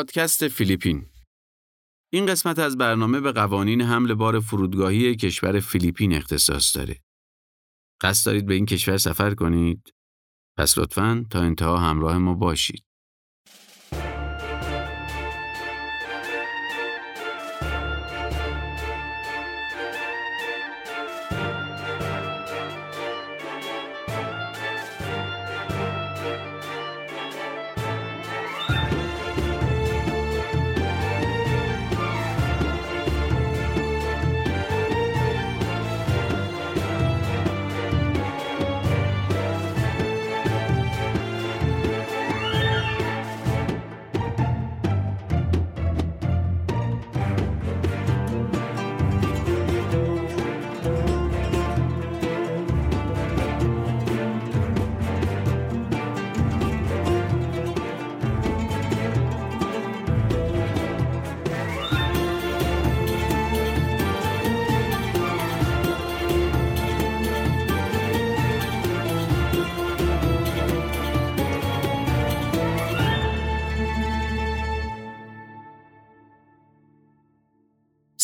پادکست فیلیپین این قسمت از برنامه به قوانین حمل بار فرودگاهی کشور فیلیپین اختصاص داره. قصد دارید به این کشور سفر کنید؟ پس لطفاً تا انتها همراه ما باشید.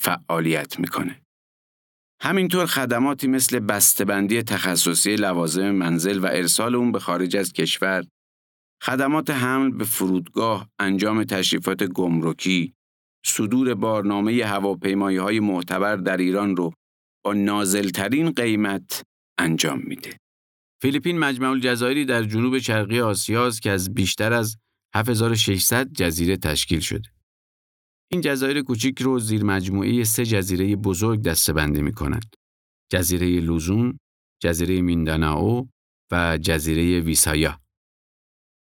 فعالیت می‌کنه. همینطور خدماتی مثل بسته‌بندی تخصصی لوازم منزل و ارسال اون به خارج از کشور، خدمات حمل به فرودگاه، انجام تشریفات گمرکی، صدور بارنامه هواپیمایی های معتبر در ایران رو با نازلترین قیمت انجام میده. فیلیپین مجمع الجزایری در جنوب شرقی آسیا است که از بیشتر از 7600 جزیره تشکیل شده. این جزایر کوچیک رو زیر مجموعه سه جزیره بزرگ دستبندی می کند. جزیره لوزون، جزیره مینداناو و جزیره ویسایا.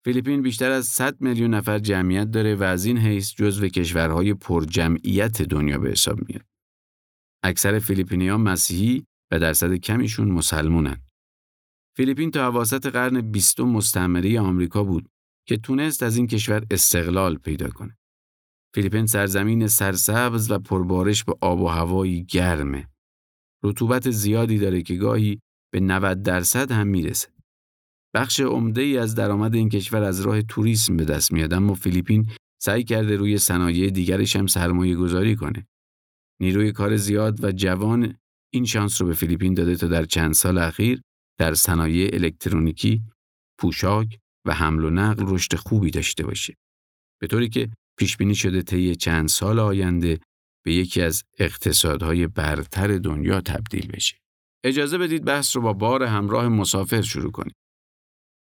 فیلیپین بیشتر از 100 میلیون نفر جمعیت داره و از این حیث جزو کشورهای پرجمعیت دنیا به حساب میاد. اکثر فیلیپینیا مسیحی و درصد کمیشون مسلمونن. فیلیپین تا اواسط قرن بیستم مستعمره آمریکا بود که تونست از این کشور استقلال پیدا کنه. فیلیپین سرزمین سرسبز و پربارش به آب و هوایی گرمه. رطوبت زیادی داره که گاهی به 90 درصد هم می‌رسه. بخش عمده ای از درآمد این کشور از راه توریسم به دست میاد اما فیلیپین سعی کرده روی صنایع دیگرش هم سرمایه گذاری کنه. نیروی کار زیاد و جوان این شانس رو به فیلیپین داده تا در چند سال اخیر در صنایع الکترونیکی، پوشاک و حمل و نقل رشد خوبی داشته باشه. به طوری که پیش بینی شده طی چند سال آینده به یکی از اقتصادهای برتر دنیا تبدیل بشه. اجازه بدید بحث رو با بار همراه مسافر شروع کنیم.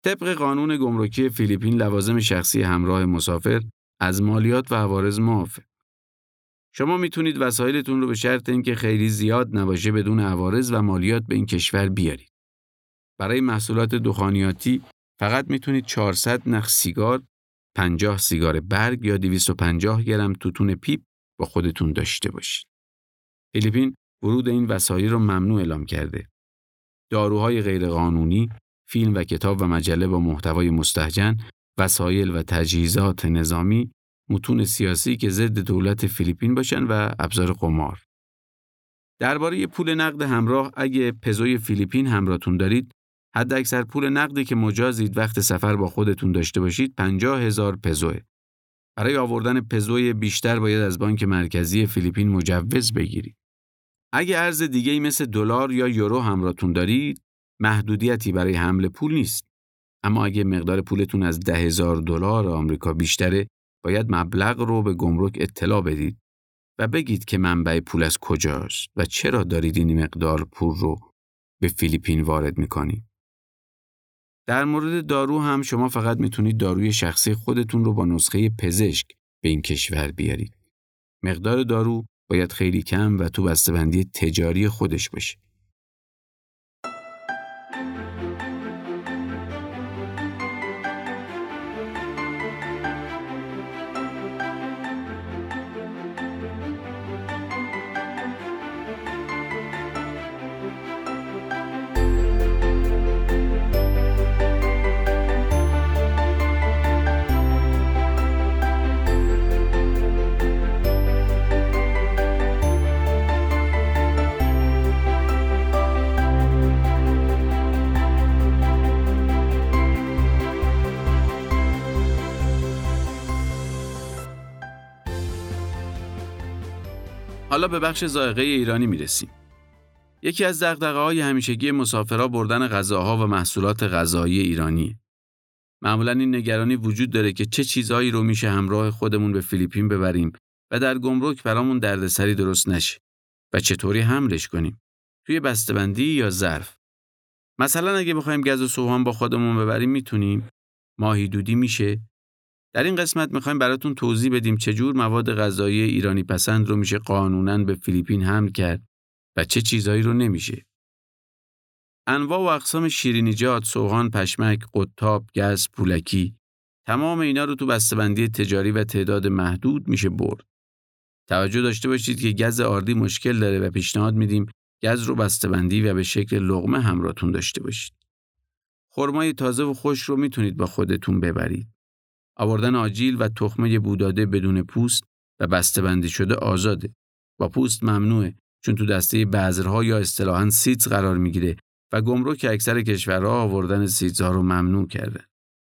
طبق قانون گمرکی فیلیپین لوازم شخصی همراه مسافر از مالیات و عوارض معافه. شما می‌تونید وسایلتون رو به شرط اینکه خیلی زیاد نباشه بدون عوارض و مالیات به این کشور بیارید. برای محصولات دخانیاتی فقط می‌تونید 400 نخ سیگار 50 سیگار برگ یا 250 گرم توتون پیپ با خودتون داشته باشید. فیلیپین ورود این وسایل رو ممنوع اعلام کرده. داروهای غیرقانونی، فیلم و کتاب و مجله با محتوای مستهجن، وسایل و تجهیزات نظامی، متون سیاسی که ضد دولت فیلیپین باشن و ابزار قمار. درباره پول نقد همراه اگه پزوی فیلیپین همراهتون دارید حد اکثر پول نقدی که مجازید وقت سفر با خودتون داشته باشید 50 هزار پزوه. برای آوردن پزوی بیشتر باید از بانک مرکزی فیلیپین مجوز بگیرید. اگه ارز دیگه مثل دلار یا یورو همراهتون دارید، محدودیتی برای حمل پول نیست. اما اگه مقدار پولتون از ده هزار دلار آمریکا بیشتره، باید مبلغ رو به گمرک اطلاع بدید و بگید که منبع پول از کجاست و چرا دارید این مقدار پول رو به فیلیپین وارد می‌کنید. در مورد دارو هم شما فقط می‌تونید داروی شخصی خودتون رو با نسخه پزشک به این کشور بیارید. مقدار دارو باید خیلی کم و تو بسته‌بندی تجاری خودش باشه. حالا به بخش ذائقه ایرانی می‌رسیم. یکی از دقدقه های همیشگی مسافرها بردن غذاها و محصولات غذایی ایرانی. معمولا این نگرانی وجود داره که چه چیزهایی رو میشه همراه خودمون به فیلیپین ببریم و در گمرک برامون دردسری درست نشه و چطوری حملش کنیم توی بسته‌بندی یا ظرف مثلا اگه بخوایم گز و سوهان با خودمون ببریم می‌تونیم ماهی دودی میشه در این قسمت می‌خوایم براتون توضیح بدیم چجور مواد غذایی ایرانی پسند رو میشه قانونا به فیلیپین حمل کرد و چه چیزهایی رو نمیشه. انواع و اقسام شیرینیجات، سوهان، پشمک، قطاب، گز، پولکی تمام اینا رو تو بسته‌بندی تجاری و تعداد محدود میشه برد. توجه داشته باشید که گز آردی مشکل داره و پیشنهاد میدیم گز رو بسته‌بندی و به شکل لغمه همراهتون داشته باشید. خرمای تازه و خوش رو می‌تونید با خودتون ببرید. آوردن آجیل و تخمه بوداده بدون پوست و بسته‌بندی شده آزاده. با پوست ممنوعه چون تو دسته بذرها یا اصطلاحاً سیتز قرار می‌گیره و گمرک اکثر کشورها آوردن سیتزها رو ممنوع کرده.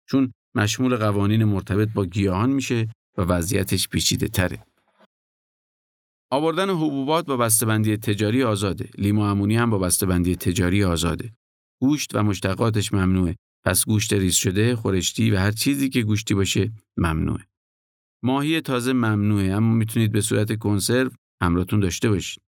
چون مشمول قوانین مرتبط با گیاهان میشه و وضعیتش پیچیده تره. آوردن حبوبات با بسته‌بندی تجاری آزاده. لیمو امونی هم با بسته‌بندی تجاری آزاده. گوشت و مشتقاتش ممنوعه. پس گوشت ریز شده، خورشتی و هر چیزی که گوشتی باشه ممنوعه. ماهی تازه ممنوعه اما می‌تونید به صورت کنسرو همراهتون داشته باشید.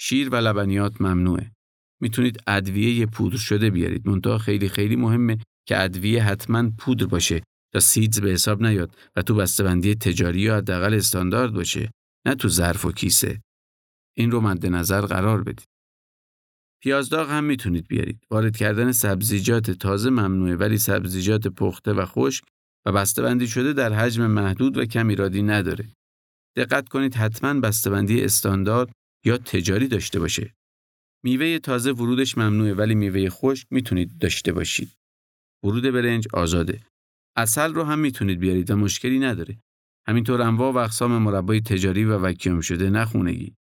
شیر و لبنیات ممنوعه. می‌تونید ادویه پودر شده بیارید. منتها خیلی خیلی مهمه که ادویه حتما پودر باشه تا سیدز به حساب نیاد و تو بسته‌بندی تجاری یا حداقل استاندارد باشه نه تو ظرف و کیسه. این رو مد نظر قرار بدید. پیازداغ هم می‌تونید بیارید. وارد کردن سبزیجات تازه ممنوعه ولی سبزیجات پخته و خشک و بسته‌بندی شده در حجم محدود و کم ایرادی نداره. دقت کنید حتما بسته‌بندی استاندارد یا تجاری داشته باشه. میوه تازه ورودش ممنوعه ولی میوه خشک می‌تونید داشته باشید. ورود برنج آزاده. اصل رو هم می‌تونید بیارید و مشکلی نداره. همینطور انواع و اقسام مربای تجاری و وکیوم شده نخونگی.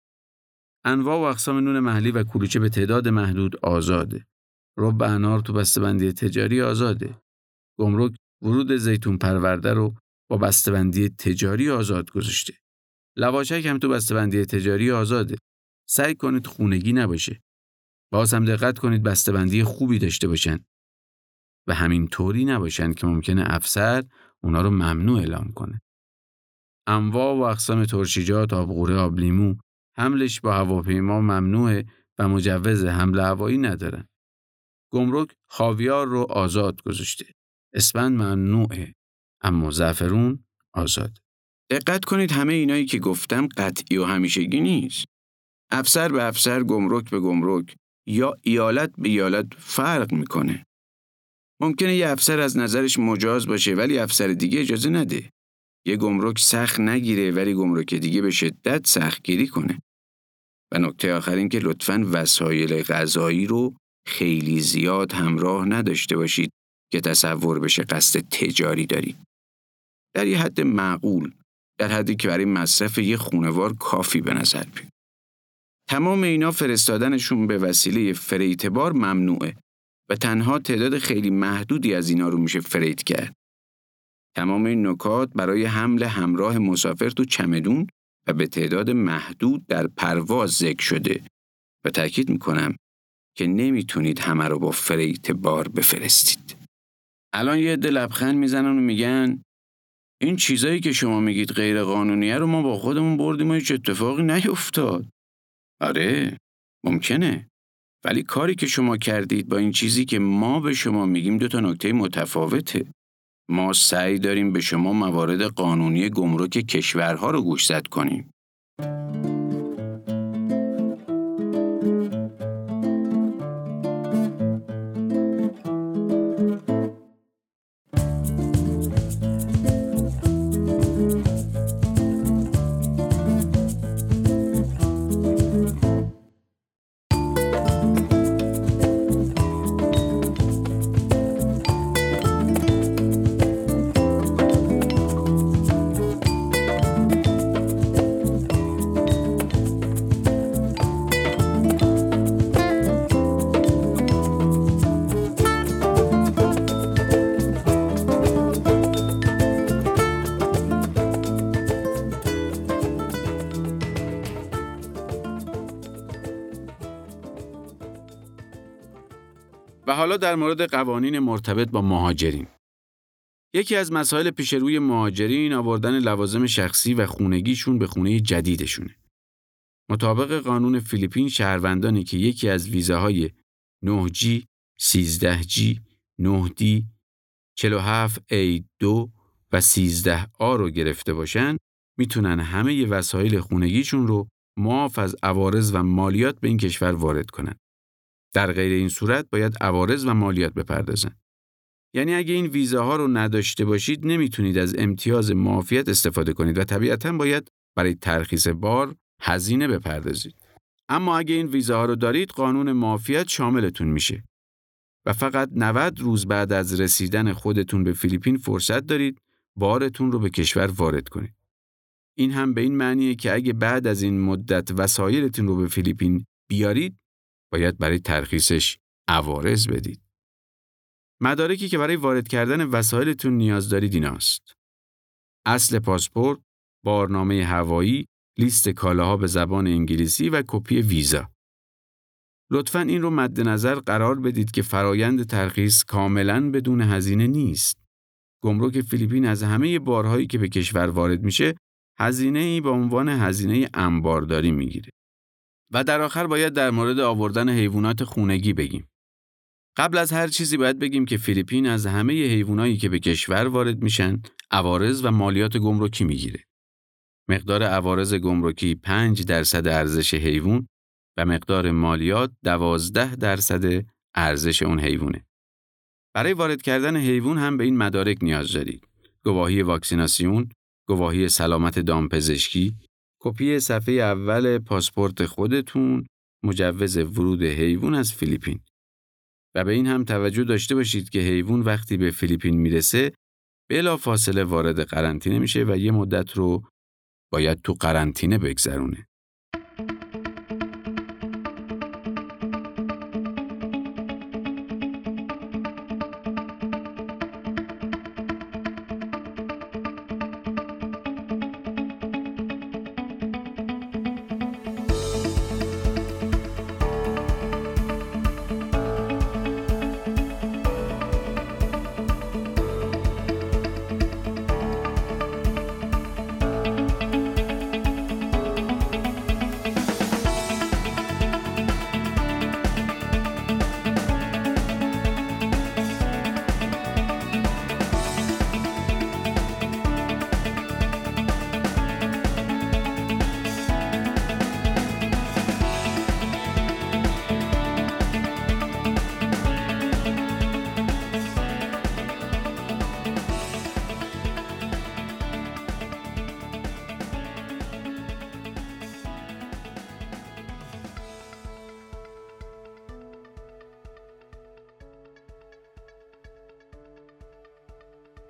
انواع و اقسام نون محلی و کلوچه به تعداد محدود آزاده. رب انار تو بسته‌بندی تجاری آزاده. گمرک ورود زیتون پرورده رو با بسته‌بندی تجاری آزاد گذاشته. لواشک هم تو بسته‌بندی تجاری آزاده. سعی کنید خونگی نباشه. باز هم دقت کنید بسته‌بندی خوبی داشته باشن. و همین طوری نباشن که ممکنه افسر اونا رو ممنوع اعلام کنه. انواع و اقسام ترشیجات، آبغوره، آب لیمو حملش با هواپیما ممنوعه و مجوز حمل هوایی ندارن. گمرک خاویار رو آزاد گذاشته. اسفند ممنوعه اما زعفرون آزاد. دقت کنید همه اینایی که گفتم قطعی و همیشگی نیست. افسر به افسر گمرک به گمرک یا ایالت به ایالت فرق می‌کنه. ممکنه یه افسر از نظرش مجاز باشه ولی افسر دیگه اجازه نده. یه گمرک سخت نگیره ولی گمرک دیگه به شدت سختگیری کنه. و نکته آخر این که لطفاً وسایل غذایی رو خیلی زیاد همراه نداشته باشید که تصور بشه قصد تجاری دارید. در یه حد معقول، در حدی که برای مصرف یه خونوار کافی به نظر بیاد. تمام اینا فرستادنشون به وسیله فریتبار ممنوعه و تنها تعداد خیلی محدودی از اینا رو میشه فریت کرد. تمام این نکات برای حمل همراه مسافر تو چمدون و به تعداد محدود در پرواز ذکر شده و تاکید می‌کنم که نمی‌تونید همه رو با فریت بار بفرستید. الان یه عده لبخند می‌زنن و میگن این چیزایی که شما میگید غیر قانونیه رو ما با خودمون بردیم و هیچ اتفاقی نیفتاد. آره ممکنه ولی کاری که شما کردید با این چیزی که ما به شما میگیم دو تا نکته متفاوته. ما سعی داریم به شما موارد قانونی گمرک کشورها رو گوشزد کنیم. و حالا در مورد قوانین مرتبط با مهاجرین. یکی از مسائل پیش روی مهاجرین آوردن لوازم شخصی و خونگیشون به خونه جدیدشونه. مطابق قانون فیلیپین شهروندانی که یکی از ویزاهای 9G، 13G، 9D، 47A2 و 13A رو گرفته باشن می‌تونن همه وسایل خونگیشون رو معاف از عوارض و مالیات به این کشور وارد کنن. در غیر این صورت باید عوارض و مالیات بپردازن. یعنی اگه این ویزاها رو نداشته باشید نمی‌تونید از امتیاز معافیت استفاده کنید و طبیعتا باید برای ترخیص بار هزینه بپردازید. اما اگه این ویزاها رو دارید قانون معافیت شاملتون میشه و فقط 90 روز بعد از رسیدن خودتون به فیلیپین فرصت دارید بارتون رو به کشور وارد کنید. این هم به این معنیه که اگه بعد از این مدت وسایلتون رو به فیلیپین بیارید باید برای ترخیصش عوارض بدید. مدارکی که برای وارد کردن وسایلتون نیاز دارید ایناست. اصل پاسپورت، بارنامه هوایی، لیست کالاها به زبان انگلیسی و کپی ویزا. لطفا این رو مد نظر قرار بدید که فرایند ترخیص کاملا بدون هزینه نیست. گمرک فیلیپین از همه بارهایی که به کشور وارد میشه هزینه ای به عنوان هزینه انبارداری می‌گیره. و در آخر باید در مورد آوردن حیوانات خونگی بگیم. قبل از هر چیزی باید بگیم که فیلیپین از همه حیوانایی که به کشور وارد میشن عوارض و مالیات گمرکی می‌گیره. مقدار عوارض گمرکی 5 درصد ارزش حیوان و مقدار مالیات 12 درصد ارزش اون حیوانه. برای وارد کردن حیوان هم به این مدارک نیاز دارید. گواهی واکسیناسیون، گواهی سلامت دامپزشکی، کپی صفحه اول پاسپورت خودتون، مجوز ورود حیوان از فیلیپین. و به این هم توجه داشته باشید که حیوان وقتی به فیلیپین می‌رسه بلا فاصله وارد قرنطینه میشه و یه مدت رو باید تو قرنطینه بگذرونه.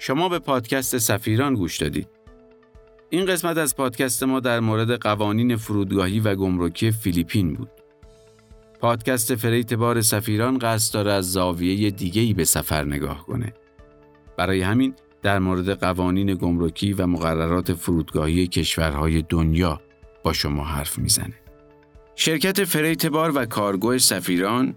شما به پادکست سفیران گوش دادید. این قسمت از پادکست ما در مورد قوانین فرودگاهی و گمرکی فیلیپین بود. پادکست فریت بار سفیران قصد داره از زاویه دیگه‌ای به سفر نگاه کنه. برای همین در مورد قوانین گمرکی و مقررات فرودگاهی کشورهای دنیا با شما حرف می‌زنه. شرکت فریت بار و کارگو سفیران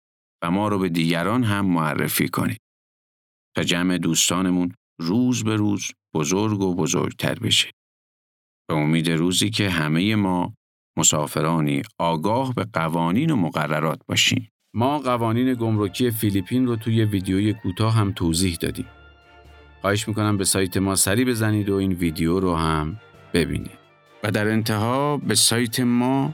و ما رو به دیگران هم معرفی کنید. تا جمع دوستانمون روز به روز بزرگ و بزرگتر بشه. به امید روزی که همه ما مسافرانی آگاه به قوانین و مقررات باشیم. ما قوانین گمرکی فیلیپین رو توی ویدیوی کوتاه هم توضیح دادیم. خواهش می‌کنم به سایت ما سری بزنید و این ویدیو رو هم ببینید. و در انتها به سایت ما